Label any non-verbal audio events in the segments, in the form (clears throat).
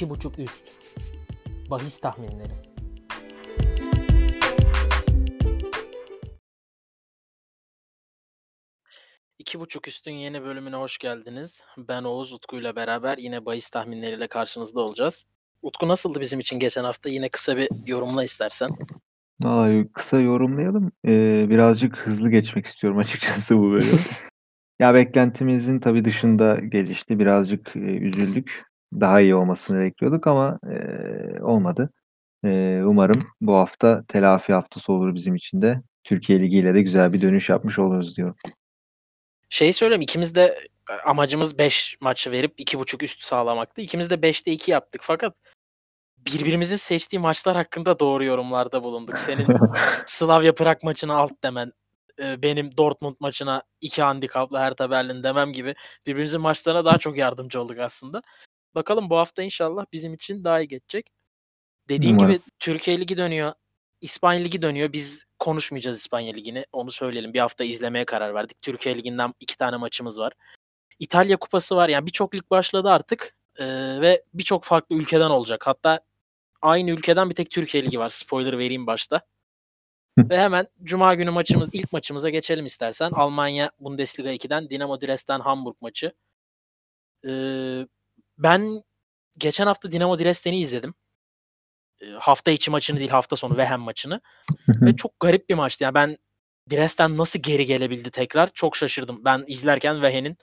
2.5 üst. Bahis tahminleri. İki buçuk üstün yeni bölümüne hoş geldiniz. Ben Oğuz Utku ile beraber yine bahis tahminleriyle karşınızda olacağız. Utku nasıldı bizim için geçen hafta? Yine kısa bir yorumla istersen. Vallahi kısa yorumlayalım. Ee, birazcık hızlı geçmek istiyorum (laughs) açıkçası bu bölüm. (laughs) ya beklentimizin tabii dışında gelişti. Birazcık e, üzüldük. Daha iyi olmasını bekliyorduk ama e, olmadı. E, umarım bu hafta telafi haftası olur bizim için de. Türkiye Ligi ile de güzel bir dönüş yapmış oluruz diyorum. Şey söyleyeyim ikimiz de amacımız 5 maçı verip 2.5 üst sağlamaktı. İkimiz de 5'te 2 yaptık fakat birbirimizin seçtiği maçlar hakkında doğru yorumlarda bulunduk. Senin (laughs) Slavia Prag maçına alt demen, e, benim Dortmund maçına iki handikaplı Hertha Berlin demem gibi birbirimizin maçlarına daha çok yardımcı olduk aslında. Bakalım bu hafta inşallah bizim için daha iyi geçecek. Dediğin Umarım. gibi Türkiye Ligi dönüyor. İspanya Ligi dönüyor. Biz konuşmayacağız İspanya Ligi'ni. Onu söyleyelim. Bir hafta izlemeye karar verdik. Türkiye Ligi'nden iki tane maçımız var. İtalya Kupası var. Yani birçok lig başladı artık. Ee, ve birçok farklı ülkeden olacak. Hatta aynı ülkeden bir tek Türkiye Ligi var. Spoiler vereyim başta. ve hemen Cuma günü maçımız, ilk maçımıza geçelim istersen. Almanya Bundesliga 2'den Dinamo Dresden Hamburg maçı. Ee, ben geçen hafta Dinamo Dresden'i izledim. Ee, hafta içi maçını değil hafta sonu Vehem maçını. Ve çok garip bir maçtı. Yani ben Dresden nasıl geri gelebildi tekrar çok şaşırdım. Ben izlerken Vehen'in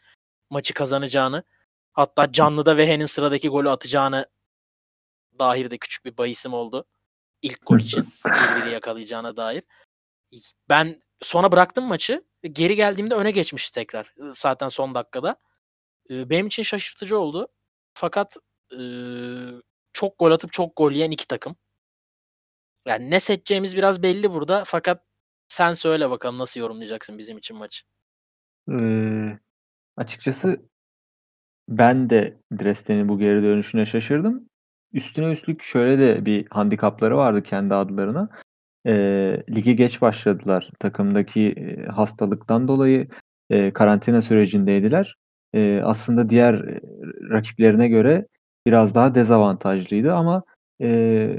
maçı kazanacağını hatta canlıda Vehen'in sıradaki golü atacağını dair de küçük bir bahisim oldu. İlk gol için birbiri yakalayacağına dair. Ben sona bıraktım maçı. Geri geldiğimde öne geçmişti tekrar. Zaten son dakikada. Benim için şaşırtıcı oldu. Fakat e, çok gol atıp çok gol yiyen iki takım. Yani ne seçeceğimiz biraz belli burada. Fakat sen söyle bakalım nasıl yorumlayacaksın bizim için maçı. Ee, açıkçası ben de Dresden'in bu geri dönüşüne şaşırdım. Üstüne üstlük şöyle de bir handikapları vardı kendi adlarına. Ee, lige geç başladılar. Takımdaki e, hastalıktan dolayı e, karantina sürecindeydiler. E, aslında diğer e, rakiplerine göre biraz daha dezavantajlıydı ama e,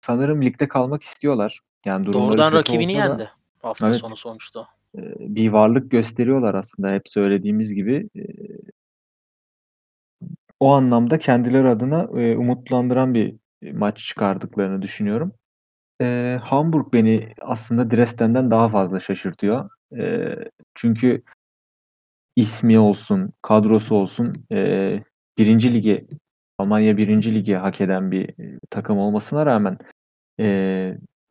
sanırım ligde kalmak istiyorlar. Yani durumları Doğrudan kötü rakibini olsa da- yendi. Hafta Evet. sonu sonuçta. e, bir varlık gösteriyorlar aslında hep söylediğimiz gibi. E, o anlamda kendileri adına e, umutlandıran bir maç çıkardıklarını düşünüyorum. E, Hamburg beni aslında Dresden'den daha fazla şaşırtıyor. E, çünkü ismi olsun, kadrosu olsun e, birinci ligi, Almanya birinci ligi hak eden bir takım olmasına rağmen e,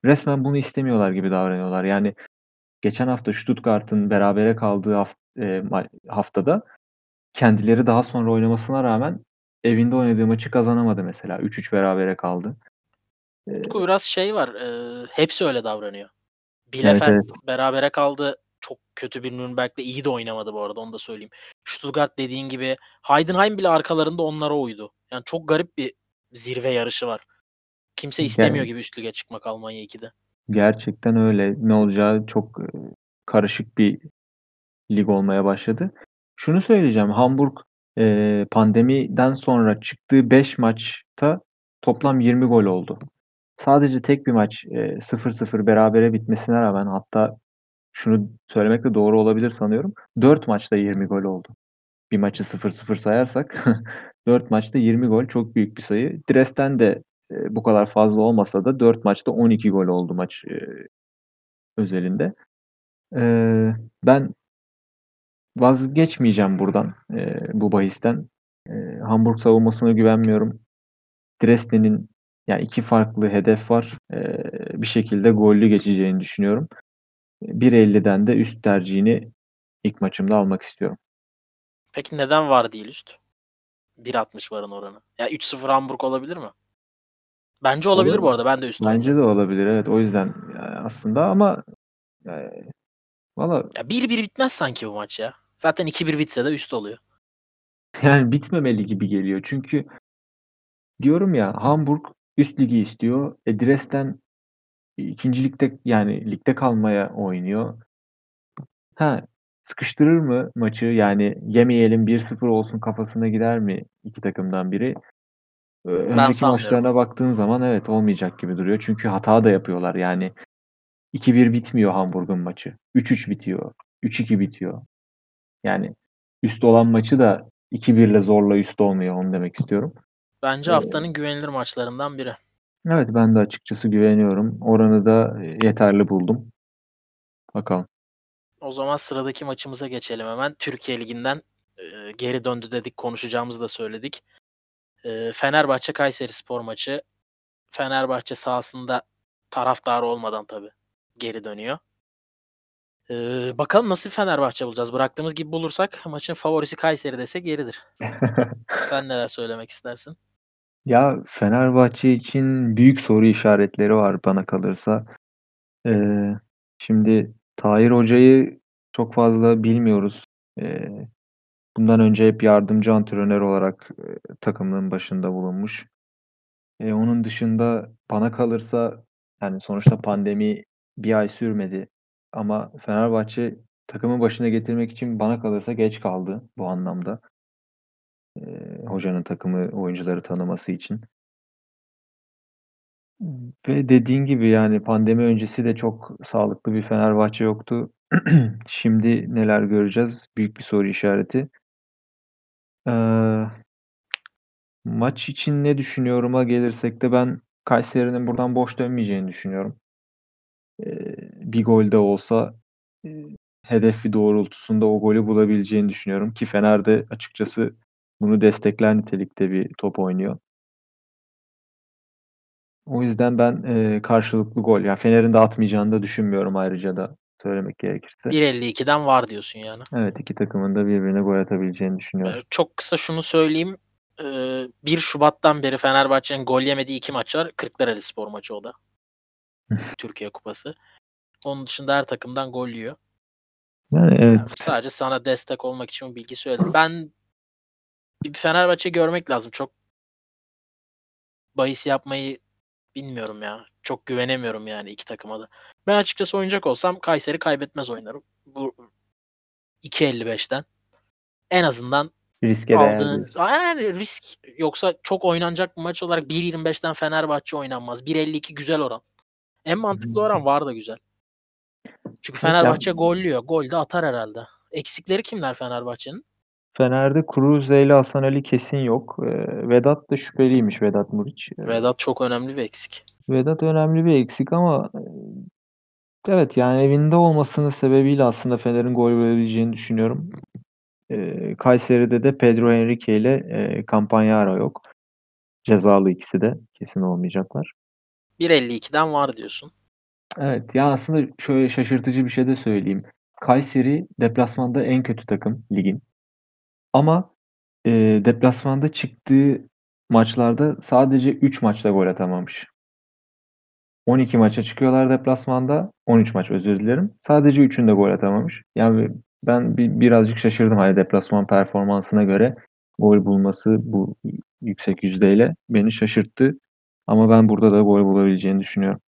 resmen bunu istemiyorlar gibi davranıyorlar. Yani geçen hafta Stuttgart'ın berabere kaldığı haft- e, haftada kendileri daha sonra oynamasına rağmen evinde oynadığı maçı kazanamadı mesela. 3-3 berabere kaldı. E, Utku biraz şey var. e, hepsi öyle davranıyor. Evet, Bielefeld evet. berabere kaldı. Kötü bir Nürnberg'de iyi de oynamadı bu arada onu da söyleyeyim. Stuttgart dediğin gibi Heidenheim bile arkalarında onlara uydu. Yani çok garip bir zirve yarışı var. Kimse istemiyor Yani- gibi üst lige çıkmak Almanya 2'de. Gerçekten öyle. Ne olacağı çok e, karışık bir lig olmaya başladı. Şunu söyleyeceğim. Hamburg e, pandemiden sonra çıktığı 5 maçta toplam 20 gol oldu. Sadece tek bir maç e, 0-0 berabere bitmesine rağmen hatta şunu söylemek de doğru olabilir sanıyorum. 4 maçta 20 gol oldu. Bir maçı 0-0 sayarsak (laughs) 4 maçta 20 gol çok büyük bir sayı. Dresden de e, bu kadar fazla olmasa da 4 maçta 12 gol oldu maç e, özelinde. E, ben vazgeçmeyeceğim buradan bu bahisten. Hamburg savunmasına güvenmiyorum. Dresden'in yani iki farklı hedef var. E, bir şekilde gollü geçeceğini düşünüyorum. 1.50'den de üst tercihini ilk maçımda almak istiyorum. Peki neden var değil üst? 1.60 varın oranı. Ya 3-0 Hamburg olabilir mi? Bence olabilir Olur. bu arada. Ben de üst Bence de olabilir evet o yüzden yani aslında ama e, valla Ya 1-1 bitmez sanki bu maç ya. Zaten 2-1 bitse de üst oluyor. (laughs) yani bitmemeli gibi geliyor. Çünkü diyorum ya Hamburg üst ligi istiyor. E, Dresden ikinci ligde yani ligde kalmaya oynuyor. Ha sıkıştırır mı maçı? Yani yemeyelim 1-0 olsun kafasına gider mi iki takımdan biri? Ee, önceki sanmıyorum. maçlarına baktığın zaman evet olmayacak gibi duruyor. Çünkü hata da yapıyorlar. Yani 2-1 bitmiyor Hamburg'un maçı. 3-3 bitiyor. 3-2 bitiyor. Yani üst olan maçı da 2-1 ile zorla üst olmuyor. Onu demek istiyorum. Bence Ee, haftanın güvenilir maçlarından biri. Evet ben de açıkçası güveniyorum. Oranı da e, yeterli buldum. Bakalım. O zaman sıradaki maçımıza geçelim hemen. Türkiye Ligi'nden e, geri döndü dedik, konuşacağımızı da söyledik. E, Fenerbahçe Kayseri Spor maçı. Fenerbahçe sahasında taraftarı olmadan tabii geri dönüyor. E, bakalım nasıl bir Fenerbahçe bulacağız. Bıraktığımız gibi bulursak maçın favorisi Kayseri desek yeridir. (laughs) Sen neler söylemek istersin? Ya Fenerbahçe için büyük soru işaretleri var bana kalırsa. Ee, şimdi Tahir Hoca'yı çok fazla bilmiyoruz. Ee, bundan önce hep yardımcı antrenör olarak e, takımın başında bulunmuş. E, onun dışında bana kalırsa yani sonuçta pandemi bir ay sürmedi. Ama Fenerbahçe takımın başına getirmek için bana kalırsa geç kaldı bu anlamda. Hocanın takımı oyuncuları tanıması için. Ve dediğin gibi yani pandemi öncesi de çok sağlıklı bir Fenerbahçe yoktu. (clears throat) Şimdi neler göreceğiz? Büyük bir soru işareti. Ee, maç için ne düşünyorum'a gelirsek de ben Kayseri'nin buradan boş dönmeyeceğini düşünüyorum. Ee, bir gol de olsa e, hedefi doğrultusunda o golü bulabileceğini düşünüyorum ki Fener'de açıkçası bunu destekler nitelikte bir top oynuyor. O yüzden ben e, karşılıklı gol, yani Fener'in de atmayacağını da düşünmüyorum ayrıca da söylemek gerekirse. 1.52'den var diyorsun yani. Evet iki takımın da birbirine gol atabileceğini düşünüyorum. Ee, Çok kısa şunu söyleyeyim. Ee, 1 Şubat'tan beri Fenerbahçe'nin gol yemediği iki maç var. Kırklareli Spor maçı o da. (laughs) Türkiye Kupası. Onun dışında her takımdan gol yiyor. Yani Yani evet. sadece sana destek olmak için bu bilgi söyledim. Ben bir Fenerbahçe görmek lazım. Çok bahis yapmayı bilmiyorum ya. Çok güvenemiyorum yani iki takıma da. Ben açıkçası oynayacak olsam Kayseri kaybetmez oynarım. Bu 2.55'ten. En azından Riske aldığın yani risk yoksa çok oynanacak bir maç olarak 1.25'ten Fenerbahçe oynanmaz. 1.52 güzel oran. En mantıklı oran var da güzel. Çünkü Fenerbahçe gollüyor. Gol de atar herhalde. Eksikleri kimler Fenerbahçe'nin? Fener'de Cruze ile Hasan Ali kesin yok. Ee, Vedat da şüpheliymiş Vedat Muriç. Ee, Vedat çok önemli bir eksik. Vedat önemli bir eksik ama e, evet yani evinde olmasının sebebiyle aslında Fener'in gol verebileceğini düşünüyorum. Ee, Kayseri'de de Pedro Henrique ile e, Campagnaro yok. Cezalı ikisi de kesin olmayacaklar. 1.52'den var diyorsun. Evet ya aslında şöyle şaşırtıcı bir şey de söyleyeyim. Kayseri deplasmanda en kötü takım ligin. Ama e, deplasmanda çıktığı maçlarda sadece 3 maçta gol atamamış. 12 maça çıkıyorlar deplasmanda. 13 maç özür dilerim. Sadece 3'ünde gol atamamış. Yani ben bir, birazcık şaşırdım hani deplasman performansına göre gol bulması bu yüksek yüzdeyle beni şaşırttı. Ama ben burada da gol bulabileceğini düşünüyorum.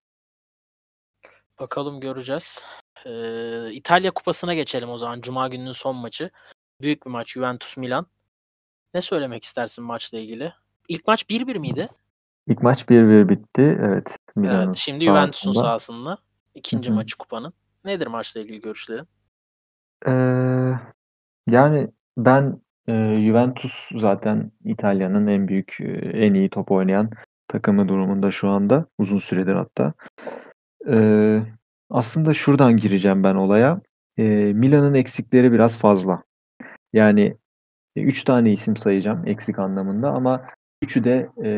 Bakalım göreceğiz. Ee, İtalya Kupası'na geçelim o zaman. Cuma gününün son maçı. Büyük bir maç Juventus Milan. Ne söylemek istersin maçla ilgili? İlk maç 1-1 miydi? İlk maç 1-1 bitti. Evet. Milan'ın Evet. Şimdi Juventus'un sahasında. ikinci Hı hı. maçı kupanın. Nedir maçla ilgili görüşlerin? Ee, yani ben e, Juventus zaten İtalya'nın en büyük, e, en iyi top oynayan takımı durumunda şu anda. Uzun süredir hatta. Ee, aslında şuradan gireceğim ben olaya. Ee, Milan'ın eksikleri biraz fazla. Yani 3 tane isim sayacağım eksik anlamında ama üçü de e,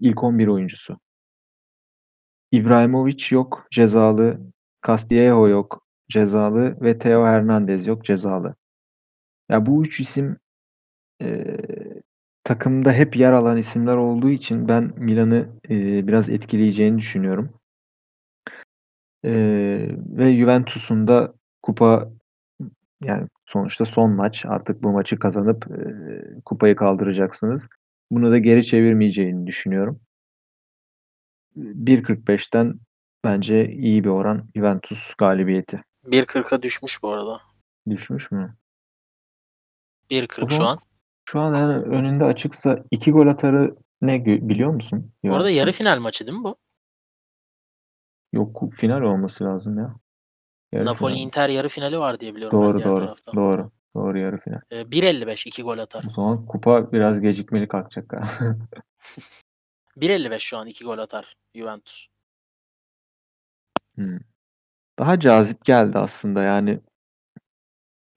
ilk 11 oyuncusu. İbrahimovic yok cezalı. Castillejo yok cezalı ve Theo Hernandez yok cezalı. Ya bu üç isim e, takımda hep yer alan isimler olduğu için ben Milan'ı e, biraz etkileyeceğini düşünüyorum. E, ve Juventus'un da kupa yani sonuçta son maç artık bu maçı kazanıp e, kupayı kaldıracaksınız. Bunu da geri çevirmeyeceğini düşünüyorum. 1.45'ten bence iyi bir oran Juventus galibiyeti. 1.40'a düşmüş bu arada. Düşmüş mü? 1.40 Ama şu an. Şu an yani önünde açıksa iki gol atarı Ne biliyor musun? Bu arada yarı final maçı değil mi bu? Yok final olması lazım ya. Yarı Napoli final. Inter yarı finali var diye biliyorum Doğru doğru. tarafta. Doğru. Doğru yarı final. Ee, 1.55 iki gol atar. O zaman kupa biraz gecikmeli kalkacak galiba. (laughs) 1.55 şu an iki gol atar Juventus. Hmm. Daha cazip geldi aslında yani.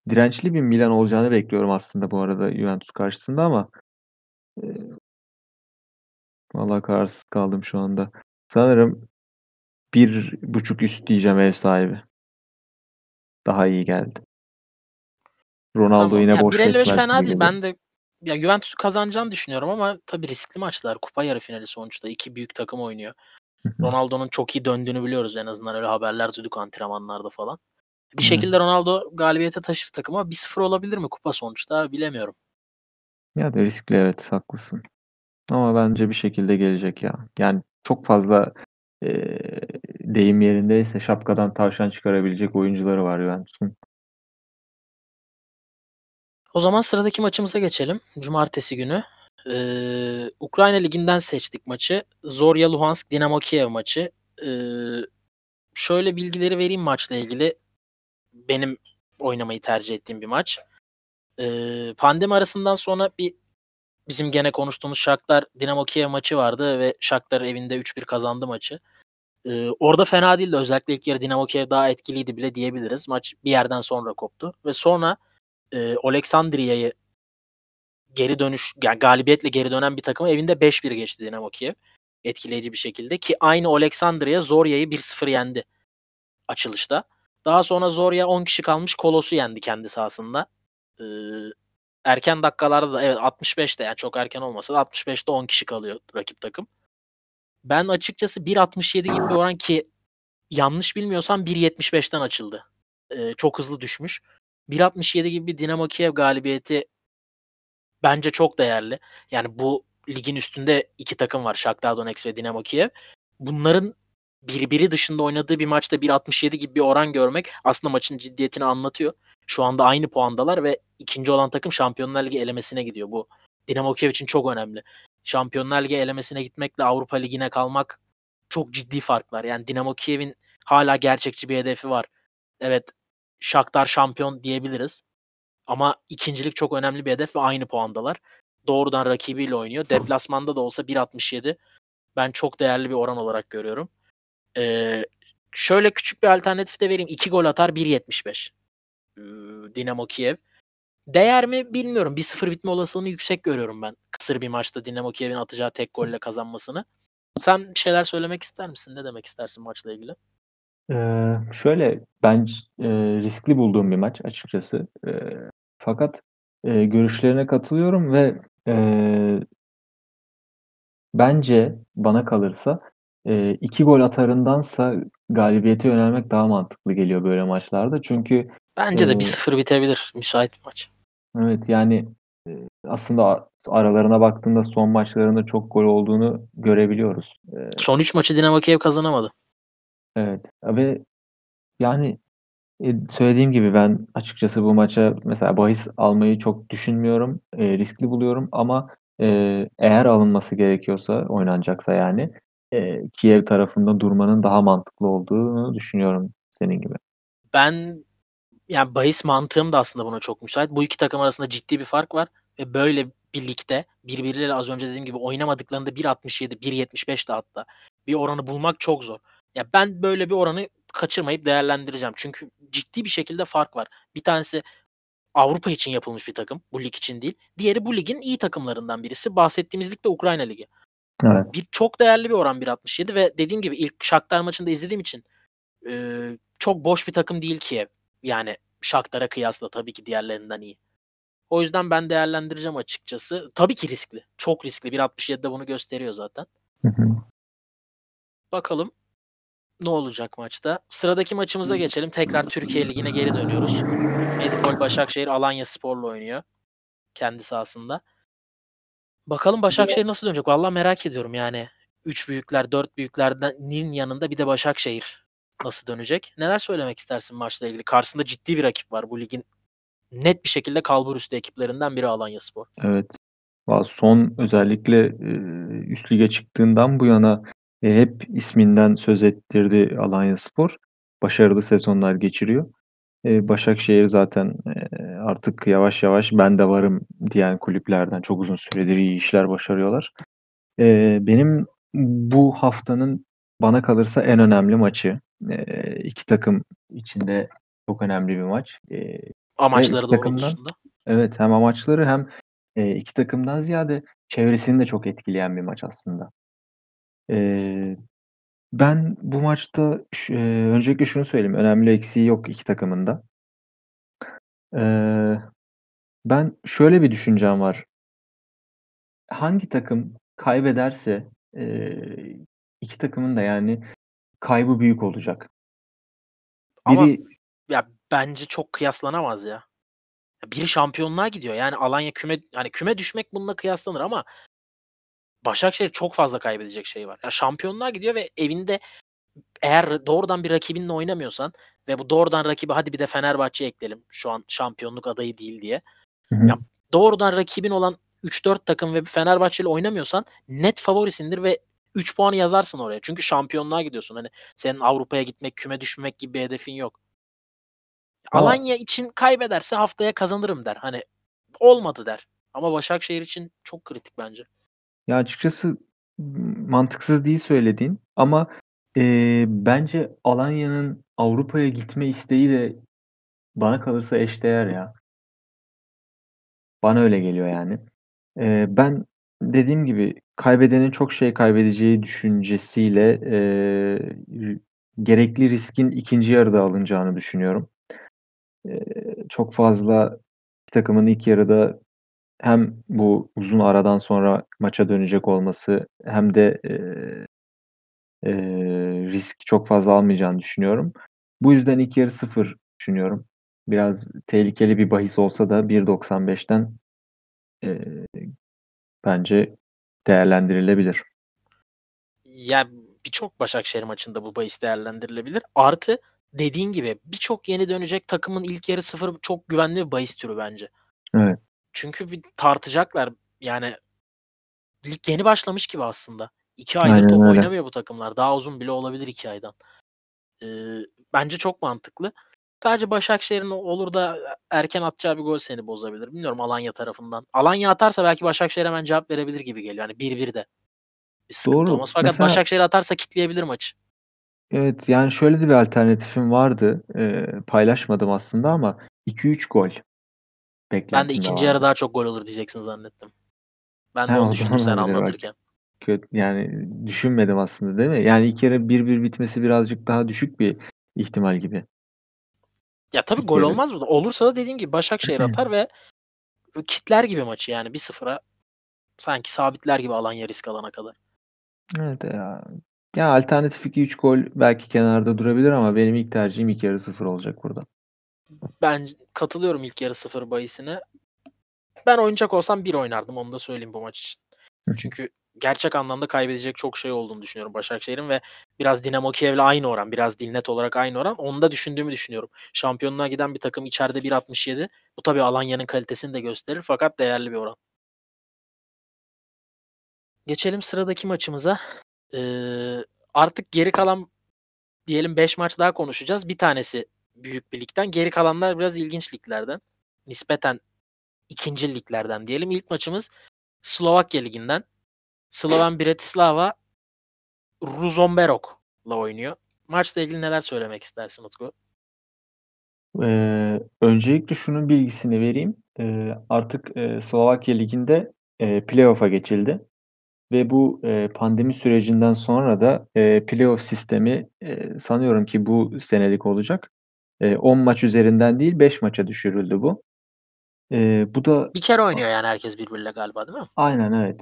Dirençli bir Milan olacağını bekliyorum aslında bu arada Juventus karşısında ama e, vallahi kararsız kaldım şu anda. Sanırım bir buçuk üst diyeceğim ev sahibi. Daha iyi geldi. Ronaldo Tamam. yine Ya boş 1.55 geçmez fena değil. Ben de ya Juventus'u kazanacağını düşünüyorum ama tabii riskli maçlar. Kupa yarı finali sonuçta. iki büyük takım oynuyor. Ronaldo'nun çok iyi döndüğünü biliyoruz en azından öyle haberler duyduk antrenmanlarda falan. Bir şekilde Ronaldo galibiyete taşır takımı ama 1-0 olabilir mi kupa sonuçta bilemiyorum. Ya da riskli evet haklısın. Ama bence bir şekilde gelecek ya. Yani çok fazla e, deyim yerindeyse şapkadan tavşan çıkarabilecek oyuncuları var Juventus'un. O zaman sıradaki maçımıza geçelim. Cumartesi günü. Ee, Ukrayna Ligi'nden seçtik maçı. Zorya Luhansk Dinamo Kiev maçı. Ee, şöyle bilgileri vereyim maçla ilgili. Benim oynamayı tercih ettiğim bir maç. Ee, pandemi arasından sonra bir bizim gene konuştuğumuz Shakhtar Dinamo Kiev maçı vardı ve Shakhtar evinde 3-1 kazandı maçı. Ee, orada fena değildi. Özellikle ilk yarı Dinamo Kiev daha etkiliydi bile diyebiliriz. Maç bir yerden sonra koptu. Ve sonra e, Oleksandriya'yı geri dönüş yani galibiyetle geri dönen bir takımı evinde 5-1 geçti Dinamo Kiev. Etkileyici bir şekilde ki aynı Oleksandriya Zorya'yı 1-0 yendi açılışta. Daha sonra Zorya 10 kişi kalmış Kolos'u yendi kendi sahasında. Ee, erken dakikalarda da evet 65'te yani çok erken olmasa da 65'te 10 kişi kalıyor rakip takım. Ben açıkçası 1.67 gibi bir oran ki yanlış bilmiyorsam 1.75'ten açıldı. Ee, çok hızlı düşmüş. 1.67 gibi bir Dinamo Kiev galibiyeti bence çok değerli. Yani bu ligin üstünde iki takım var. Shakhtar Donetsk ve Dinamo Kiev. Bunların birbiri dışında oynadığı bir maçta 1.67 gibi bir oran görmek aslında maçın ciddiyetini anlatıyor. Şu anda aynı puandalar ve ikinci olan takım Şampiyonlar Ligi elemesine gidiyor. Bu Dinamo Kiev için çok önemli. Şampiyonlar Ligi elemesine gitmekle Avrupa Ligi'ne kalmak çok ciddi farklar. Yani Dinamo Kiev'in hala gerçekçi bir hedefi var. Evet Shakhtar şampiyon diyebiliriz. Ama ikincilik çok önemli bir hedef ve aynı puandalar. Doğrudan rakibiyle oynuyor. Deplasmanda da olsa 1.67 ben çok değerli bir oran olarak görüyorum. Ee, şöyle küçük bir alternatif de vereyim. 2 gol atar 1.75. Ee, Dinamo Kiev. Değer mi bilmiyorum. 1-0 bitme olasılığını yüksek görüyorum ben. Kısır bir maçta Dinamo Kiev'in atacağı tek golle kazanmasını. Sen şeyler söylemek ister misin? Ne demek istersin maçla ilgili? Ee, şöyle ben e, riskli bulduğum bir maç açıkçası. E, fakat e, görüşlerine katılıyorum ve e, bence bana kalırsa e, iki gol atarındansa galibiyete yönelmek daha mantıklı geliyor böyle maçlarda. Çünkü Bence de Ee, 1-0 bitebilir. Müsait bir maç. evet yani e, aslında aralarına baktığında son maçlarında çok gol olduğunu görebiliyoruz. E, Son 3 maçı Dinamo Kiev kazanamadı. Evet ve yani e, söylediğim gibi ben açıkçası bu maça mesela bahis almayı çok düşünmüyorum. E, riskli buluyorum ama e, eğer alınması gerekiyorsa oynanacaksa yani e, Kiev tarafında durmanın daha mantıklı olduğunu düşünüyorum senin gibi. Ben yani bahis mantığım da aslında buna çok müsait. Bu iki takım arasında ciddi bir fark var ve böyle bir ligde birbirleriyle az önce dediğim gibi oynamadıklarında 1.67, 1.75 de hatta bir oranı bulmak çok zor. Ya ben böyle bir oranı kaçırmayıp değerlendireceğim. Çünkü ciddi bir şekilde fark var. Bir tanesi Avrupa için yapılmış bir takım. Bu lig için değil. Diğeri bu ligin iyi takımlarından birisi. Bahsettiğimiz lig de Ukrayna Ligi. Evet. Bir, çok değerli bir oran 1.67 ve dediğim gibi ilk Shakhtar maçında izlediğim için e, çok boş bir takım değil Kiev. Yani Shakhtar'a kıyasla tabii ki diğerlerinden iyi. O yüzden ben değerlendireceğim açıkçası. Tabii ki riskli. Çok riskli. 1.67'de bunu gösteriyor zaten. Hı hı. Bakalım ne olacak maçta. Sıradaki maçımıza geçelim. Tekrar Türkiye Ligi'ne geri dönüyoruz. Medipol Başakşehir Alanya Spor'la oynuyor. Kendi sahasında. Bakalım Başakşehir nasıl dönecek? Vallahi merak ediyorum yani. Üç büyükler, dört büyüklerinin yanında bir de Başakşehir nasıl dönecek? Neler söylemek istersin maçla ilgili? Karşısında ciddi bir rakip var. Bu ligin net bir şekilde kalbur üstü ekiplerinden biri Alanya Spor. Evet. Son özellikle e, üst lige çıktığından bu yana e, hep isminden söz ettirdi Alanyaspor. Başarılı sezonlar geçiriyor. E, Başakşehir zaten artık yavaş yavaş ben de varım diyen kulüplerden çok uzun süredir iyi işler başarıyorlar. Benim bu haftanın bana kalırsa en önemli maçı. E, iki takım içinde çok önemli bir maç. E, Amaçları takımdan- doğrultusunda. Evet hem amaçları hem e, iki takımdan ziyade çevresini de çok etkileyen bir maç aslında. E, ben bu maçta e, öncelikle şunu söyleyeyim. Önemli eksiği yok iki takımın da. E, ben şöyle bir düşüncem var. Hangi takım kaybederse e, iki takımın da yani kaybı büyük olacak. Ama Biri ya bence çok kıyaslanamaz ya. Biri şampiyonluğa gidiyor. Yani Alanya küme hani küme düşmek bununla kıyaslanır ama Başakşehir çok fazla kaybedecek şey var. Ya şampiyonluğa gidiyor ve evinde eğer doğrudan bir rakibinle oynamıyorsan ve bu doğrudan rakibi hadi bir de Fenerbahçe ekleyelim şu an şampiyonluk adayı değil diye. Hı hı. Ya doğrudan rakibin olan 3-4 takım ve bir Fenerbahçe ile oynamıyorsan net favorisindir ve 3 puanı yazarsın oraya. Çünkü şampiyonluğa gidiyorsun. Hani senin Avrupa'ya gitmek, küme düşmek gibi bir hedefin yok. Ama- Alanya için kaybederse haftaya kazanırım der. Hani olmadı der. Ama Başakşehir için çok kritik bence. Ya açıkçası mantıksız değil söylediğin ama e, bence Alanya'nın Avrupa'ya gitme isteği de bana kalırsa eşdeğer ya. Bana öyle geliyor yani. E, ben dediğim gibi kaybedenin çok şey kaybedeceği düşüncesiyle e, gerekli riskin ikinci yarıda alınacağını düşünüyorum. E, çok fazla takımın ilk yarıda hem bu uzun aradan sonra maça dönecek olması hem de eee, eee, risk çok fazla almayacağını düşünüyorum. Bu yüzden ilk yarı sıfır düşünüyorum. Biraz tehlikeli bir bahis olsa da 1.95'ten eee, bence değerlendirilebilir. Ya birçok Başakşehir maçında bu bahis değerlendirilebilir. Artı dediğin gibi birçok yeni dönecek takımın ilk yarı sıfır çok güvenli bir bahis türü bence. Evet. Çünkü bir tartacaklar. Yani lig yeni başlamış gibi aslında. İki aydır Aynen top öyle. oynamıyor bu takımlar. Daha uzun bile olabilir iki aydan. Ee, bence çok mantıklı. Sadece Başakşehir'in olur da erken atacağı bir gol seni bozabilir. Bilmiyorum Alanya tarafından. Alanya atarsa belki Başakşehir hemen cevap verebilir gibi geliyor. Yani 1-1 de. Bir sıkıntı Doğru. olmaz. Fakat Mesela- Başakşehir atarsa kitleyebilir maçı. Evet yani şöyle de bir alternatifim vardı. Eee, paylaşmadım aslında ama 2-3 gol Ben de ikinci yarı daha çok gol olur diyeceksin zannettim. Ben de onu düşündüm sen anlatırken. Kötü, yani düşünmedim aslında değil mi? Yani ilk kere 1-1 bitmesi birazcık daha düşük bir ihtimal gibi. Ya tabii gol olmaz mı? Olursa da dediğim gibi Başakşehir atar ve kitler gibi maçı yani 1-0'a sanki sabitler gibi Alanya risk alana kadar. Evet ya. Ya alternatif 2-3 gol belki kenarda durabilir ama benim ilk tercihim ilk yarı 0 olacak burada. Ben katılıyorum ilk yarı 0 bahisine. Ben oynayacak olsam 1 oynardım onu da söyleyeyim bu maç için. Çünkü gerçek anlamda kaybedecek çok şey olduğunu düşünüyorum Başakşehir'in ve biraz Dinamo Kiev'le aynı oran, biraz Dilnet olarak aynı oran. Onu da düşündüğümü düşünüyorum. Şampiyonluğa giden bir takım içeride 1.67. Bu tabii Alanya'nın kalitesini de gösterir fakat değerli bir oran. Geçelim sıradaki maçımıza. Ee, artık geri kalan diyelim 5 maç daha konuşacağız. Bir tanesi büyük bir ligden. Geri kalanlar biraz ilginç liglerden. Nispeten ikinci liglerden diyelim. İlk maçımız Slovakya liginden. Sloven Bratislava Ruzomberok'la oynuyor. Maçla ilgili neler söylemek istersin Utku? Ee, öncelikle şunun bilgisini vereyim. Ee, artık e, Slovakya Ligi'nde e, playoff'a geçildi. Ve bu e, pandemi sürecinden sonra da e, playoff sistemi e, sanıyorum ki bu senelik olacak. E, 10 maç üzerinden değil 5 maça düşürüldü bu. E, bu da Bir kere oynuyor yani herkes birbiriyle galiba değil mi? aynen evet.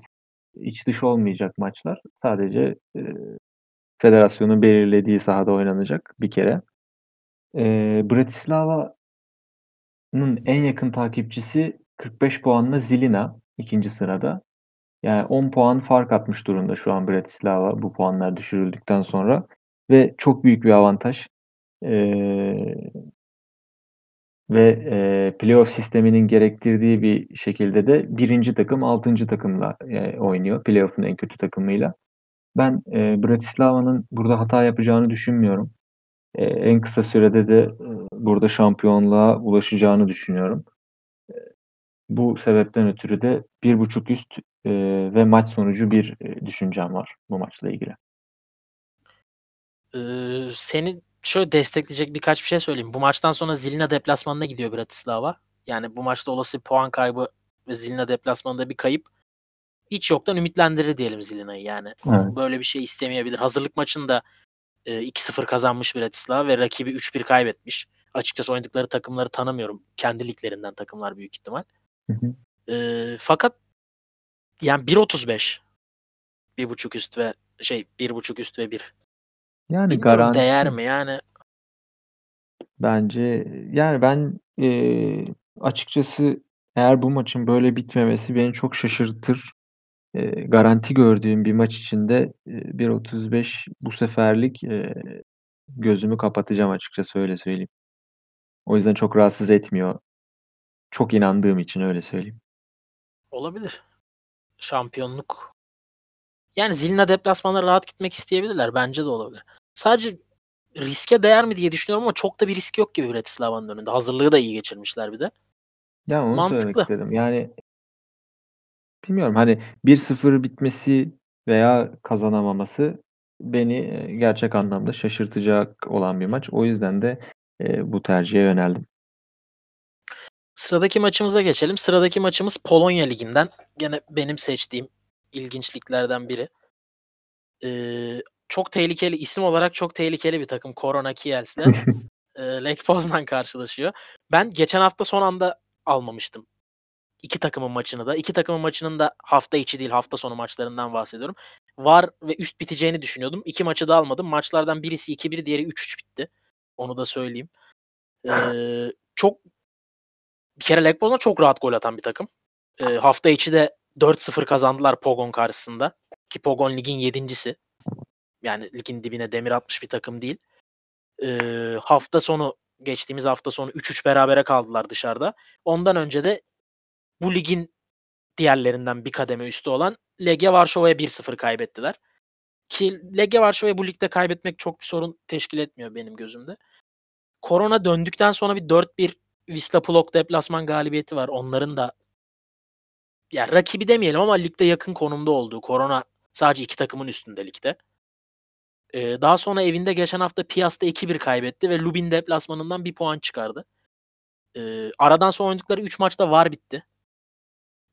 İç dış olmayacak maçlar. Sadece e, federasyonun belirlediği sahada oynanacak bir kere. E, Bratislava'nın en yakın takipçisi 45 puanla Zilina ikinci sırada. Yani 10 puan fark atmış durumda şu an Bratislava bu puanlar düşürüldükten sonra ve çok büyük bir avantaj. Ee, ve e, playoff sisteminin gerektirdiği bir şekilde de birinci takım altıncı takımla e, oynuyor. Playoff'un en kötü takımıyla. Ben e, Bratislava'nın burada hata yapacağını düşünmüyorum. E, en kısa sürede de e, burada şampiyonluğa ulaşacağını düşünüyorum. E, bu sebepten ötürü de bir buçuk üst e, ve maç sonucu bir e, düşüncem var bu maçla ilgili. Ee, seni şöyle destekleyecek birkaç bir şey söyleyeyim. Bu maçtan sonra Zilina deplasmanına gidiyor Bratislava. Yani bu maçta olası puan kaybı ve Zilina deplasmanında bir kayıp hiç yoktan ümitlendirir diyelim Zilina'yı yani. Evet. Böyle bir şey istemeyebilir. Hazırlık maçında e, 2-0 kazanmış Bratislava ve rakibi 3-1 kaybetmiş. Açıkçası oynadıkları takımları tanımıyorum. Kendi liglerinden takımlar büyük ihtimal. Hı hı. E, fakat yani 1.35 bir buçuk üst ve şey bir buçuk üst ve bir. Yani Bilmiyorum garanti değer mi yani? bence yani ben e, açıkçası eğer bu maçın böyle bitmemesi beni çok şaşırtır. E, garanti gördüğüm bir maç içinde e, 1.35 bu seferlik e, gözümü kapatacağım açıkçası öyle söyleyeyim. O yüzden çok rahatsız etmiyor. Çok inandığım için öyle söyleyeyim. Olabilir. Şampiyonluk. Yani Zilina deplasmanlara rahat gitmek isteyebilirler. Bence de olabilir. Sadece riske değer mi diye düşünüyorum ama çok da bir risk yok gibi Bratislava'nın önünde. Hazırlığı da iyi geçirmişler bir de. Ya onu söylemek Mantıklı. istedim. Yani bilmiyorum hani 1-0 bitmesi veya kazanamaması beni e, gerçek anlamda şaşırtacak olan bir maç. O yüzden de e, bu tercihe yöneldim. Sıradaki maçımıza geçelim. Sıradaki maçımız Polonya Ligi'nden. Gene benim seçtiğim ilginçliklerden biri. Ee, çok tehlikeli, isim olarak çok tehlikeli bir takım. Korona Kiels'le. (laughs) e, Lech Poznan karşılaşıyor. Ben geçen hafta son anda almamıştım. İki takımın maçını da. İki takımın maçının da hafta içi değil hafta sonu maçlarından bahsediyorum. Var ve üst biteceğini düşünüyordum. İki maçı da almadım. Maçlardan birisi 2-1 diğeri 3-3 bitti. Onu da söyleyeyim. Ee, çok bir kere Lech Poznan çok rahat gol atan bir takım. Ee, hafta içi de 4-0 kazandılar Pogon karşısında. Ki Pogon ligin yedincisi. Yani ligin dibine demir atmış bir takım değil. Ee, hafta sonu geçtiğimiz hafta sonu 3-3 berabere kaldılar dışarıda. Ondan önce de bu ligin diğerlerinden bir kademe üstü olan Legia Varşova'ya 1-0 kaybettiler. Ki Legia Varşova'ya bu ligde kaybetmek çok bir sorun teşkil etmiyor benim gözümde. Korona döndükten sonra bir 4-1 Wisla Plock deplasman galibiyeti var. Onların da ya rakibi demeyelim ama ligde yakın konumda olduğu. Korona sadece iki takımın üstünde ligde. Ee, daha sonra evinde geçen hafta Piast'ta 2-1 kaybetti ve Lubin deplasmanından bir puan çıkardı. Ee, aradan sonra oynadıkları 3 maçta var bitti.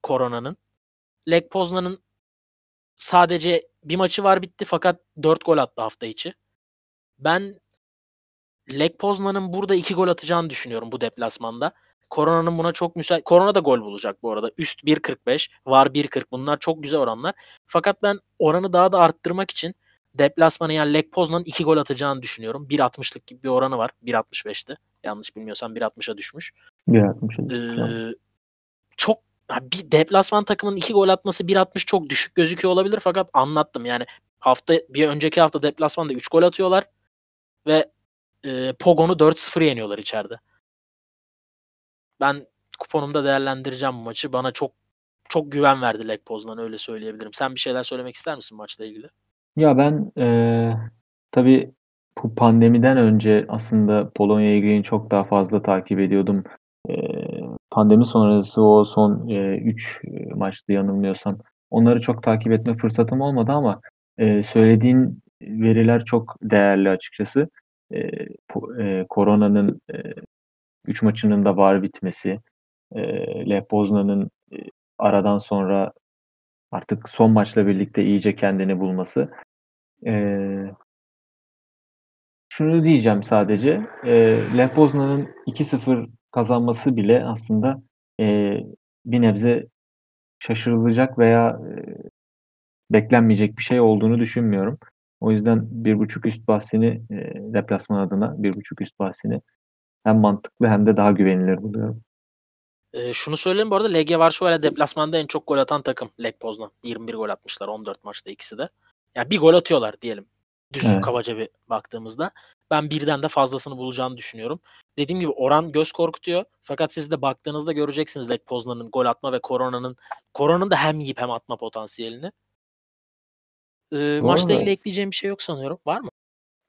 Korona'nın. Lech Poznan'ın sadece bir maçı var bitti fakat 4 gol attı hafta içi. Ben Lech Poznan'ın burada 2 gol atacağını düşünüyorum bu deplasmanda. Korona'nın buna çok müsait. Korona da gol bulacak bu arada. Üst 1.45, var 1.40. Bunlar çok güzel oranlar. Fakat ben oranı daha da arttırmak için deplasmana yani Lech Poznan'ın 2 gol atacağını düşünüyorum. 1.60'lık gibi bir oranı var. 1.65'ti. Yanlış bilmiyorsam 1.60'a düşmüş. 1.60 Ee, çok bir deplasman takımının 2 gol atması 1.60 çok düşük gözüküyor olabilir fakat anlattım yani hafta bir önceki hafta deplasmanda 3 gol atıyorlar ve e, Pogon'u 4-0 yeniyorlar içeride. Ben kuponumda değerlendireceğim bu maçı. Bana çok çok güven verdi Lech Poznan öyle söyleyebilirim. Sen bir şeyler söylemek ister misin maçla ilgili? Ya ben eee tabii bu pandemiden önce aslında Polonya Ligi'ni çok daha fazla takip ediyordum. Eee, pandemi sonrası o son 3 maçtı yanılmıyorsam. Onları çok takip etme fırsatım olmadı ama eee, söylediğin veriler çok değerli açıkçası. Po eee, Korona'nın eee, 3 maçının da var bitmesi, eee, Lech Poznan'ın eee, aradan sonra artık son maçla birlikte iyice kendini bulması. Eee şunu diyeceğim sadece, eee, Lech Poznan'ın 2-0 kazanması bile aslında eee, bir nebze şaşırılacak veya eee, beklenmeyecek bir şey olduğunu düşünmüyorum. O yüzden 1.5 üst bahsini eee, deplasman adına 1.5 üst bahsini hem mantıklı hem de daha güvenilir buluyorum. Eee, şunu söyleyeyim bu arada Legia Varşova'yla deplasmanda en çok gol atan takım Lech Poznan. 21 gol atmışlar 14 maçta ikisi de. Yani bir gol atıyorlar diyelim. Düz Evet. kabaca bir baktığımızda. Ben birden de fazlasını bulacağını düşünüyorum. Dediğim gibi oran göz korkutuyor. Fakat siz de baktığınızda göreceksiniz Lech Poznan'ın gol atma ve Korona'nın Korona'nın da hem yiyip hem atma potansiyelini. Ee, maçla ilgili ekleyeceğim bir şey yok sanıyorum. Var mı?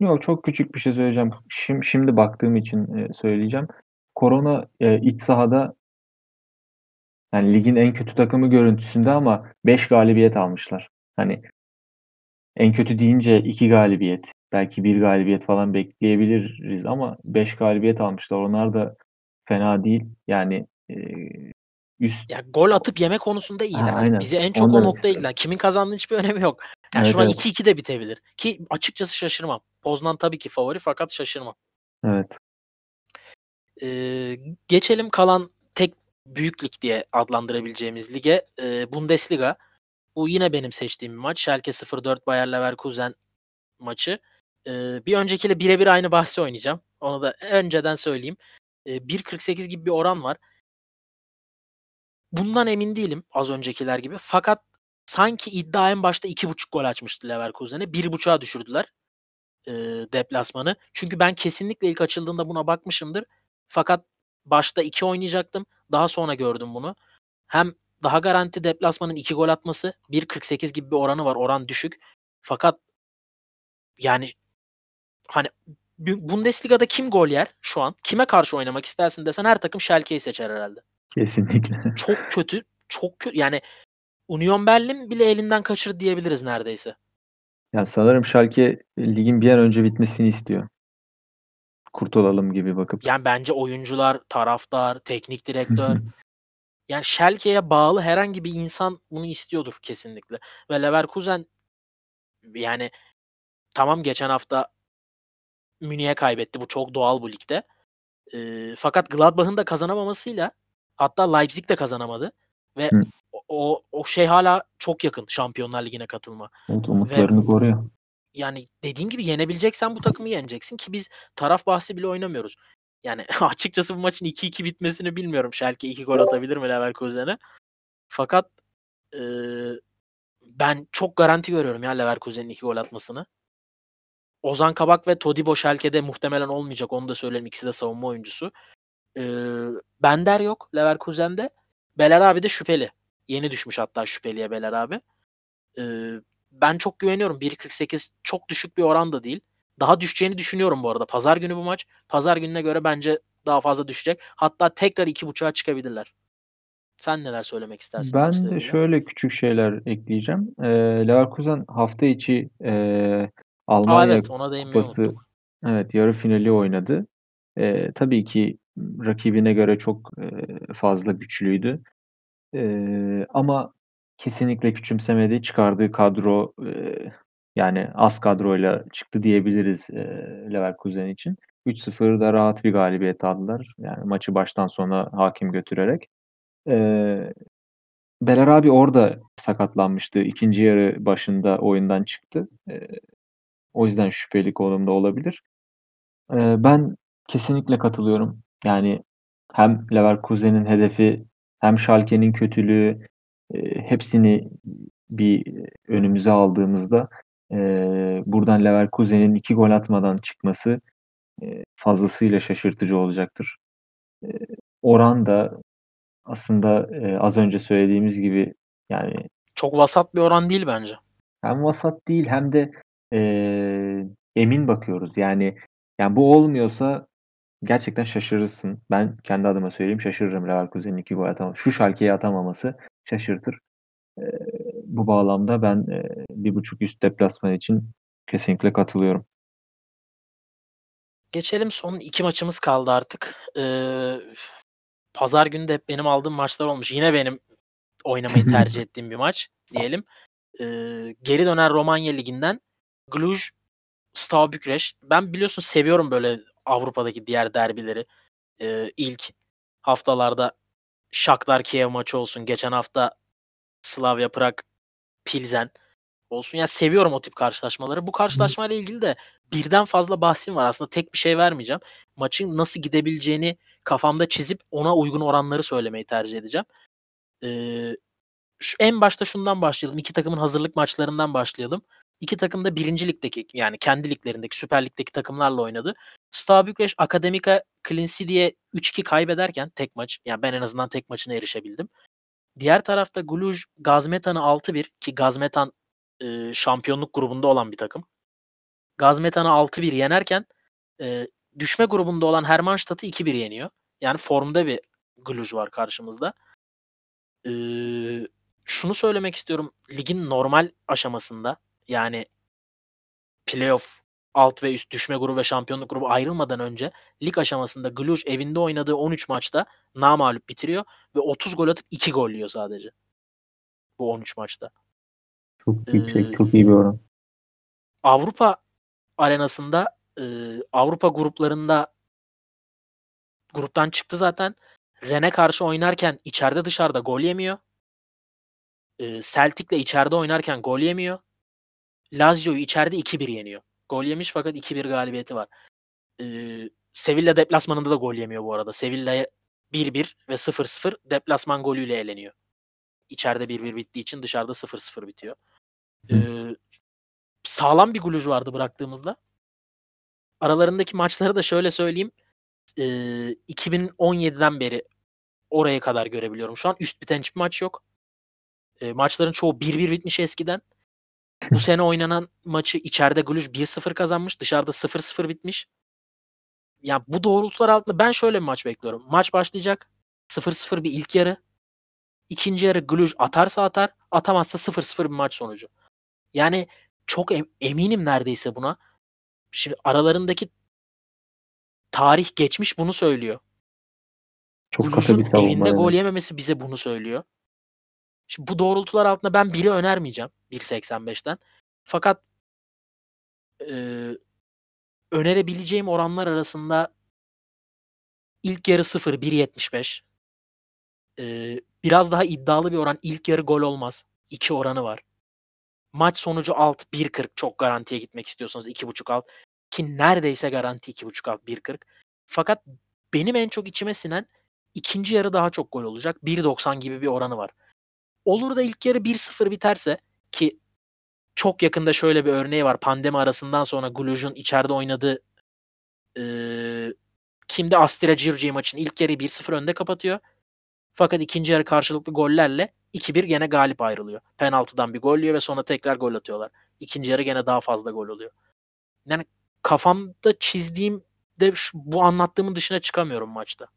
Yok çok küçük bir şey söyleyeceğim. Şimdi, şimdi baktığım için e, söyleyeceğim. Korona e, iç sahada yani ligin en kötü takımı görüntüsünde ama 5 galibiyet almışlar. Hani en kötü deyince 2 galibiyet, belki 1 galibiyet falan bekleyebiliriz ama 5 galibiyet almışlar. Onlar da fena değil. Yani e, üst Ya gol atıp yeme konusunda iyiler. Ha, Hani aynen. bize en çok o demek noktaya istedim. ilgilen. Kimin kazandığının hiçbir önemi yok. Yani Evet, şu an evet. 2-2 de bitebilir. Ki açıkçası şaşırmam. Poznan tabii ki favori fakat şaşırmam. evet. Ee, geçelim kalan tek büyük lig diye adlandırabileceğimiz lige. Ee, Bundesliga. Bu yine benim seçtiğim bir maç. Schalke 04 Bayer Leverkusen maçı. Ee, bir öncekiyle birebir aynı bahsi oynayacağım. Onu da önceden söyleyeyim. Ee, 1.48 gibi bir oran var. Bundan emin değilim az öncekiler gibi. Fakat sanki iddia en başta 2.5 gol açmıştı Leverkusen'e. 1.5'a düşürdüler e, deplasmanı. Çünkü ben kesinlikle ilk açıldığında buna bakmışımdır. Fakat başta 2 oynayacaktım. Daha sonra gördüm bunu. Hem daha garanti deplasmanın 2 gol atması. 1.48 gibi bir oranı var. Oran düşük. Fakat yani hani Bu- Bundesliga'da kim gol yer şu an? Kime karşı oynamak istersin desen her takım Schalke'yi seçer herhalde. Kesinlikle. Çok kötü. Çok kötü. Yani Union Berlin bile elinden kaçırdı diyebiliriz neredeyse. Ya sanırım Schalke ligin bir an önce bitmesini istiyor. Kurtulalım gibi bakıp. Yani bence oyuncular, taraftar, teknik direktör (laughs) yani Schalke'ye bağlı herhangi bir insan bunu istiyordur kesinlikle. Ve Leverkusen yani tamam geçen hafta Münih'e kaybetti. Bu çok doğal bu ligde. Ee, fakat Gladbach'ın da kazanamamasıyla hatta Leipzig de kazanamadı. Ve Hı. o, o şey hala çok yakın Şampiyonlar Ligi'ne katılma. Evet, umutlarını koruyor. yani dediğin gibi yenebileceksen bu takımı yeneceksin ki biz taraf bahsi bile oynamıyoruz. Yani (laughs) açıkçası bu maçın 2-2 bitmesini bilmiyorum. Schalke 2 gol atabilir mi Leverkusen'e? Fakat eee, ben çok garanti görüyorum ya Leverkusen'in 2 gol atmasını. Ozan Kabak ve Todibo Schalke'de muhtemelen olmayacak. Onu da söyleyelim. İkisi de savunma oyuncusu. Eee Bender yok Leverkusen'de. Beler abi de şüpheli. Yeni düşmüş hatta şüpheliye Beler abi. Eee, ben çok güveniyorum. 1.48 çok düşük bir oran da değil. Daha düşeceğini düşünüyorum bu arada. Pazar günü bu maç. Pazar gününe göre bence daha fazla düşecek. Hatta tekrar 2.5'a çıkabilirler. Sen neler söylemek istersin? Ben de şöyle küçük şeyler ekleyeceğim. Ee, Leverkusen hafta içi e, Aa, Almanya evet ona Kupası evet yarı finali oynadı. Ee, tabii ki rakibine göre çok e, fazla güçlüydü. Ee, ama kesinlikle küçümsemedi. Çıkardığı kadro e, yani az kadroyla çıktı diyebiliriz e, Leverkusen için. 3-0 da rahat bir galibiyet aldılar. Yani maçı baştan sona hakim götürerek. Ee, Beler abi orada sakatlanmıştı. İkinci yarı başında oyundan çıktı. Ee, o yüzden şüpheli konumda olabilir. Ee, ben kesinlikle katılıyorum. Yani hem Leverkusen'in hedefi hem Schalke'nin kötülüğü e, hepsini bir önümüze aldığımızda e, buradan Leverkusen'in iki gol atmadan çıkması e, fazlasıyla şaşırtıcı olacaktır. E, oran da aslında e, az önce söylediğimiz gibi yani Çok vasat bir oran değil bence. hem vasat değil hem de e, emin bakıyoruz. Yani yani bu olmuyorsa gerçekten şaşırırsın. Ben kendi adıma söyleyeyim şaşırırım Leverkusen'in iki gol atamaması. Şu Schalke'yi atamaması şaşırtır. E, bu bağlamda ben e, bir buçuk üst deplasman için kesinlikle katılıyorum. Geçelim son iki maçımız kaldı artık. Ee, Pazar günü de hep benim aldığım maçlar olmuş. Yine benim oynamayı (laughs) tercih ettiğim bir maç diyelim. Ee, geri dönen Romanya Ligi'nden Cluj Steaua Bükreş. Ben biliyorsun seviyorum böyle Avrupa'daki diğer derbileri. Ee, ilk haftalarda Shakhtar Kiev maçı olsun. Geçen hafta Slavia Prag Pilsen olsun. Yani seviyorum o tip karşılaşmaları. Bu karşılaşmayla ilgili de birden fazla bahsim var. Aslında tek bir şey vermeyeceğim. Maçın nasıl gidebileceğini kafamda çizip ona uygun oranları söylemeyi tercih edeceğim. Ee, şu, en başta şundan başlayalım. İki takımın hazırlık maçlarından başlayalım. İki takım da birinci ligdeki yani kendi liglerindeki Süper Lig'deki takımlarla oynadı. Steaua Bükreş Akademika Clean City'ye 3-2 kaybederken tek maç yani ben en azından tek maçına erişebildim. Diğer tarafta Gluj Gazmetan'ı 6-1 ki Gazmetan e, şampiyonluk grubunda olan bir takım. Gazmetan'ı 6-1 yenerken e, düşme grubunda olan Hermannstadt'ı 2-1 yeniyor. Yani formda bir Gluj var karşımızda. E, şunu söylemek istiyorum. Ligin normal aşamasında yani playoff alt ve üst düşme grubu ve şampiyonluk grubu ayrılmadan önce lig aşamasında Gluj evinde oynadığı 13 maçta namalup bitiriyor ve 30 gol atıp 2 gol yiyor sadece. Bu 13 maçta. Çok yüksek, ee, çok iyi bir oran. Avrupa arenasında e, Avrupa gruplarında gruptan çıktı zaten. Ren'e karşı oynarken içeride dışarıda gol yemiyor. E, Celtic'le içeride oynarken gol yemiyor. Lazio'yu içeride 2-1 yeniyor. Gol yemiş fakat 2-1 galibiyeti var. Ee, Sevilla deplasmanında da gol yemiyor bu arada. Sevilla'ya 1-1 ve 0-0 deplasman golüyle eleniyor. İçeride 1-1 bittiği için dışarıda 0-0 bitiyor. Ee, sağlam bir guluj vardı bıraktığımızda. Aralarındaki maçları da şöyle söyleyeyim. Ee, 2017'den beri oraya kadar görebiliyorum. Şu an üst biten hiçbir maç yok. E, maçların çoğu 1-1 bitmiş eskiden. Bu sene oynanan maçı içeride Gluj 1-0 kazanmış. Dışarıda 0-0 bitmiş. Ya bu doğrultular altında ben şöyle bir maç bekliyorum. Maç başlayacak. 0-0 bir ilk yarı. İkinci yarı Gluj atarsa atar. Atamazsa 0-0 bir maç sonucu. Yani çok em- eminim neredeyse buna. Şimdi aralarındaki tarih geçmiş bunu söylüyor. Çok evinde yani. gol yememesi bize bunu söylüyor. Şimdi bu doğrultular altında ben biri önermeyeceğim 1.85'ten. Fakat e, önerebileceğim oranlar arasında ilk yarı 0 1.75 e, biraz daha iddialı bir oran ilk yarı gol olmaz. 2 oranı var. Maç sonucu alt 1.40 çok garantiye gitmek istiyorsanız 2.5 alt ki neredeyse garanti 2.5 alt 1.40. Fakat benim en çok içime sinen ikinci yarı daha çok gol olacak. 1.90 gibi bir oranı var. Olur da ilk yarı 1-0 biterse ki çok yakında şöyle bir örneği var. Pandemi arasından sonra Gluj'un içeride oynadığı e, kimde Astra Girgi maçın ilk yarıyı 1-0 önde kapatıyor. Fakat ikinci yarı karşılıklı gollerle 2-1 gene galip ayrılıyor. Penaltıdan bir gol yiyor ve sonra tekrar gol atıyorlar. İkinci yarı gene daha fazla gol oluyor. Yani kafamda çizdiğim de şu, bu anlattığımın dışına çıkamıyorum maçta.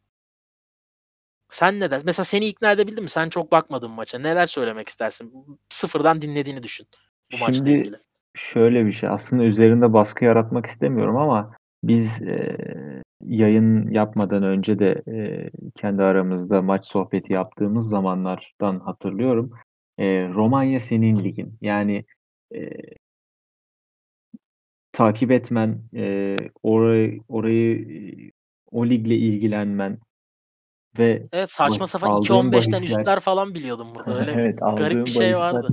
Sen ne dersin? Mesela seni ikna edebildi mi? Sen çok bakmadın maça. Neler söylemek istersin? Sıfırdan dinlediğini düşün bu maçla Şimdi ilgili. şöyle bir şey. Aslında üzerinde baskı yaratmak istemiyorum ama biz e, yayın yapmadan önce de e, kendi aramızda maç sohbeti yaptığımız zamanlardan hatırlıyorum. E, Romanya senin ligin. Yani e, takip etmen, e, orayı, orayı o ligle ilgilenmen, ve Evet saçma sapan 2.15'ten üstler falan biliyordum burada. (laughs) Öyle evet, garip bir şey vardı.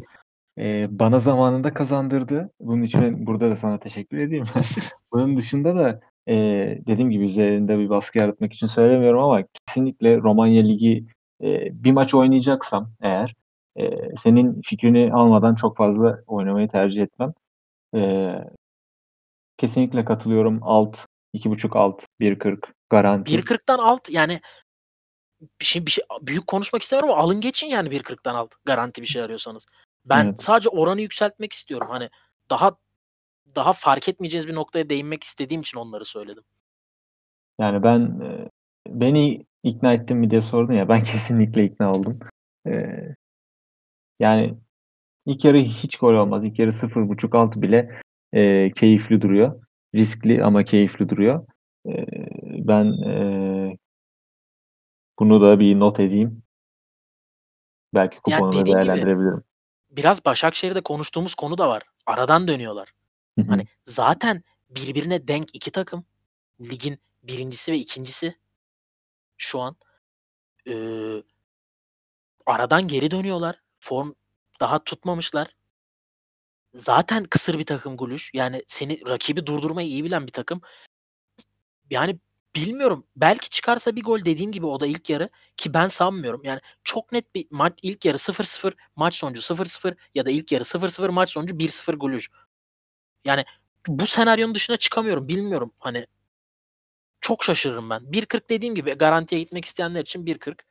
E, bana zamanında kazandırdı. Bunun için burada da sana teşekkür edeyim. (laughs) Bunun dışında da e, dediğim gibi üzerinde bir baskı yaratmak için söylemiyorum ama kesinlikle Romanya Ligi e, bir maç oynayacaksam eğer e, senin fikrini almadan çok fazla oynamayı tercih etmem. E, kesinlikle katılıyorum. Alt, 2.5 alt, 1.40 garanti. 1.40'dan alt yani bir şey bir şey büyük konuşmak istemiyorum ama alın geçin yani 1.40'dan alt garanti bir şey arıyorsanız. Ben evet. sadece oranı yükseltmek istiyorum. Hani daha daha fark etmeyeceğiz bir noktaya değinmek istediğim için onları söyledim. Yani ben beni ikna ettin mi diye sordun ya ben (laughs) kesinlikle ikna oldum. Ee, yani ilk yarı hiç gol olmaz. İlk yarı 0.5 alt bile e, keyifli duruyor. Riskli ama keyifli duruyor. E, ben e, bunu da bir not edeyim. Belki kuponuma yani değerlendirebilirim. Gibi, biraz Başakşehir'de konuştuğumuz konu da var. Aradan dönüyorlar. Hani zaten birbirine denk iki takım. Ligin birincisi ve ikincisi şu an. Ee, aradan geri dönüyorlar. Form daha tutmamışlar. Zaten kısır bir takım Guluş. Yani seni rakibi durdurmayı iyi bilen bir takım. Yani Bilmiyorum. Belki çıkarsa bir gol dediğim gibi o da ilk yarı ki ben sanmıyorum. Yani çok net bir maç ilk yarı 0-0 maç sonucu 0-0 ya da ilk yarı 0-0 maç sonucu 1-0 Guluj. Yani bu senaryonun dışına çıkamıyorum. Bilmiyorum hani çok şaşırırım ben. 1.40 dediğim gibi garantiye gitmek isteyenler için 1.40.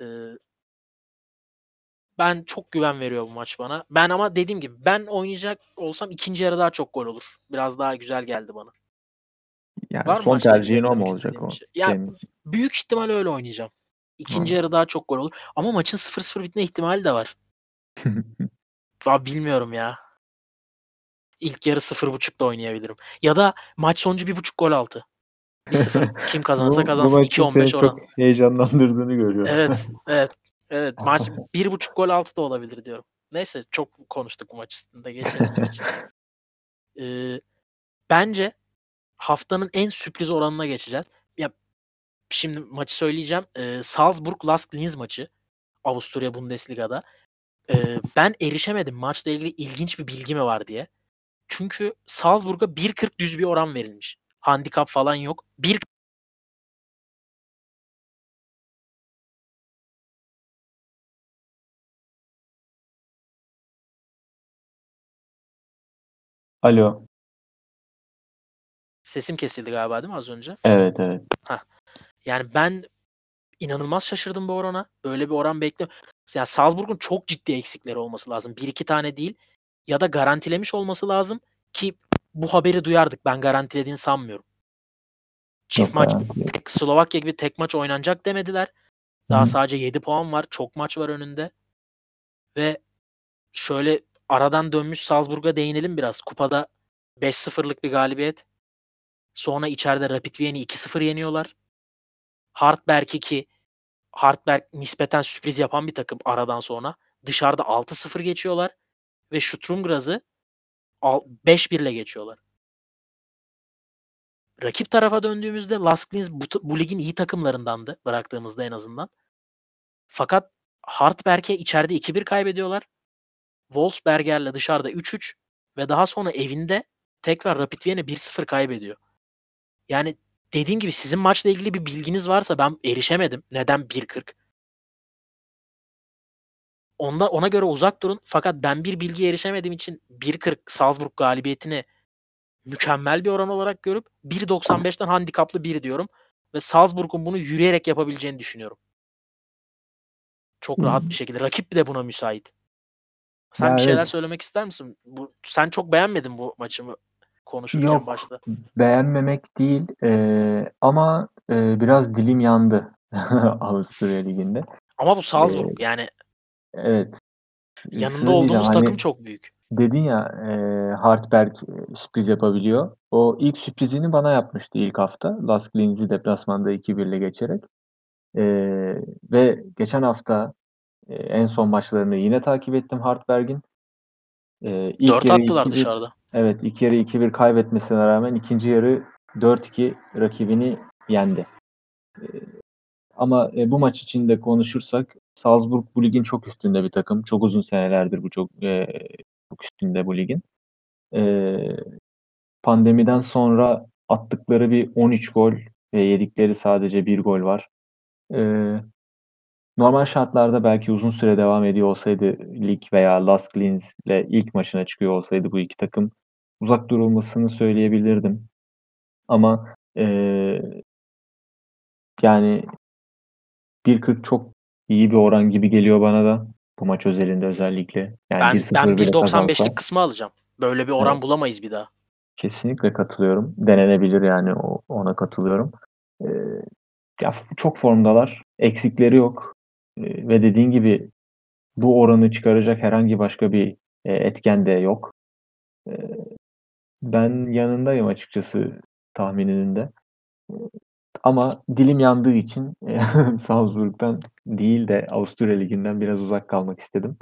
Ee, ben çok güven veriyor bu maç bana. Ben ama dediğim gibi ben oynayacak olsam ikinci yarı daha çok gol olur. Biraz daha güzel geldi bana. Yani Var son tercihin o mu olacak o? şey? Ya- senin için? Büyük ihtimal öyle oynayacağım. İkinci yarı daha çok gol olur. Ama maçın 0-0 bitme ihtimali de var. (laughs) Aa, bilmiyorum ya. İlk yarı 0.5'da oynayabilirim. Ya da maç sonucu 1.5 gol altı. 1-0. (laughs) Kim kazanırsa kazansın. maçın seni 2-15 oran. çok heyecanlandırdığını görüyorum. Evet, evet. Evet, (laughs) maç 1.5 gol altı da olabilir diyorum. Neyse çok konuştuk bu maç üstünde. Geçelim. Ee, bence haftanın en sürpriz oranına geçeceğiz. Ya şimdi maçı söyleyeceğim. Ee, Salzburg Lask Linz maçı Avusturya Bundesliga'da. Ee, ben erişemedim maçla ilgili ilginç bir bilgi mi var diye. Çünkü Salzburg'a 1.40 düz bir oran verilmiş. Handikap falan yok. 1 Alo. Sesim kesildi galiba değil mi az önce? Evet evet. Yani ben inanılmaz şaşırdım bu orana. Böyle bir oran bekliyorum. Yani Salzburg'un çok ciddi eksikleri olması lazım. Bir iki tane değil. Ya da garantilemiş olması lazım ki bu haberi duyardık. Ben garantilediğini sanmıyorum. Çift Yok, maç garanti. Slovakya gibi tek maç oynanacak demediler. Daha Hı. sadece 7 puan var. Çok maç var önünde. Ve şöyle aradan dönmüş Salzburg'a değinelim biraz. Kupada 5-0'lık bir galibiyet. Sonra içeride Rapid Viena'yı 2-0 yeniyorlar. Hartberg 2 Hartberg nispeten sürpriz yapan bir takım aradan sonra. Dışarıda 6-0 geçiyorlar ve Sturm Graz'ı al- 5-1 ile geçiyorlar. Rakip tarafa döndüğümüzde Lask Linz bu, bu ligin iyi takımlarındandı bıraktığımızda en azından. Fakat Hartberg'e içeride 2-1 kaybediyorlar. Wolfsberger'le dışarıda 3-3 ve daha sonra evinde tekrar Rapid Viena 1-0 kaybediyor. Yani dediğim gibi sizin maçla ilgili bir bilginiz varsa ben erişemedim. Neden 1.40? Onda, ona göre uzak durun. Fakat ben bir bilgiye erişemediğim için 1.40 Salzburg galibiyetini mükemmel bir oran olarak görüp 1.95'ten handikaplı 1 diyorum. Ve Salzburg'un bunu yürüyerek yapabileceğini düşünüyorum. Çok rahat bir şekilde. Rakip de buna müsait. Sen Ya bir şeyler evet. söylemek ister misin? Bu, sen çok beğenmedin bu maçımı konuşurken Yok. başta. Beğenmemek değil eee, ama eee, biraz dilim yandı (laughs) Avusturya Ligi'nde. Ama bu Salzburg yani Evet. yanında diyeceğim, olduğumuz hani takım çok büyük. Dedin ya eee Hartberg e, sürpriz yapabiliyor. O ilk sürprizini bana yapmıştı ilk hafta. Lask Linz'i deplasmanda 2-1 ile geçerek. Eee, ve geçen hafta e, en son maçlarını yine takip ettim Hartberg'in. Eee ilk 4 yarı attılar 2-1 dışarıda. Evet, ilk yarı 2-1 kaybetmesine rağmen ikinci yarı 4-2 rakibini yendi. Eee, ama e, bu maç için de konuşursak Salzburg bu ligin çok üstünde bir takım. Çok uzun senelerdir bu çok eee, çok üstünde bu ligin. Eee, pandemiden sonra attıkları bir 13 gol ve yedikleri sadece bir gol var. Eee, normal şartlarda belki uzun süre devam ediyor olsaydı lig veya Lask Linz'le ilk maçına çıkıyor olsaydı bu iki takım uzak durulmasını söyleyebilirdim. Ama eee, yani 1.40 çok iyi bir oran gibi geliyor bana da bu maç özelinde özellikle. Yani Ben 1-0 ben bile 1.95'lik kazansa kısmı alacağım. Böyle bir oran Evet. bulamayız bir daha. kesinlikle katılıyorum. Denenebilir yani o, ona katılıyorum. Eee, ya çok formdalar. Eksikleri yok. Eee, ve dediğin gibi bu oranı çıkaracak herhangi başka bir e, etken de yok. Ben yanındayım açıkçası tahmininin de. Ama dilim yandığı için (laughs) Salzburg'dan değil de Avusturya Ligi'nden biraz uzak kalmak istedim.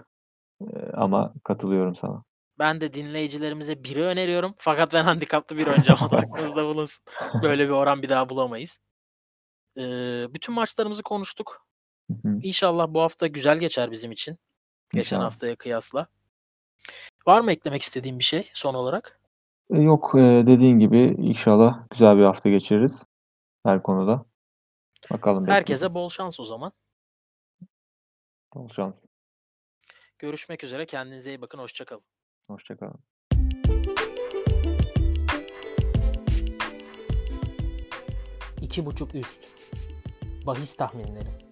Eee, ama katılıyorum sana. Ben de dinleyicilerimize biri öneriyorum. Fakat ben handikaplı bir oynayacağım. (laughs) Aklınızda bulunsun. Böyle bir oran bir daha bulamayız. Ee, bütün maçlarımızı konuştuk. İnşallah bu hafta güzel geçer bizim için. Geçen İnşallah. haftaya kıyasla. Var mı eklemek istediğin bir şey son olarak? E, yok, e, dediğin gibi inşallah güzel bir hafta geçiririz her konuda. Bakalım Herkese bekleyeceğiz. bol şans o zaman. Bol şans. Görüşmek üzere. Kendinize iyi bakın. Hoşça kalın. Hoşça kalın. İki buçuk üst. Bahis tahminleri.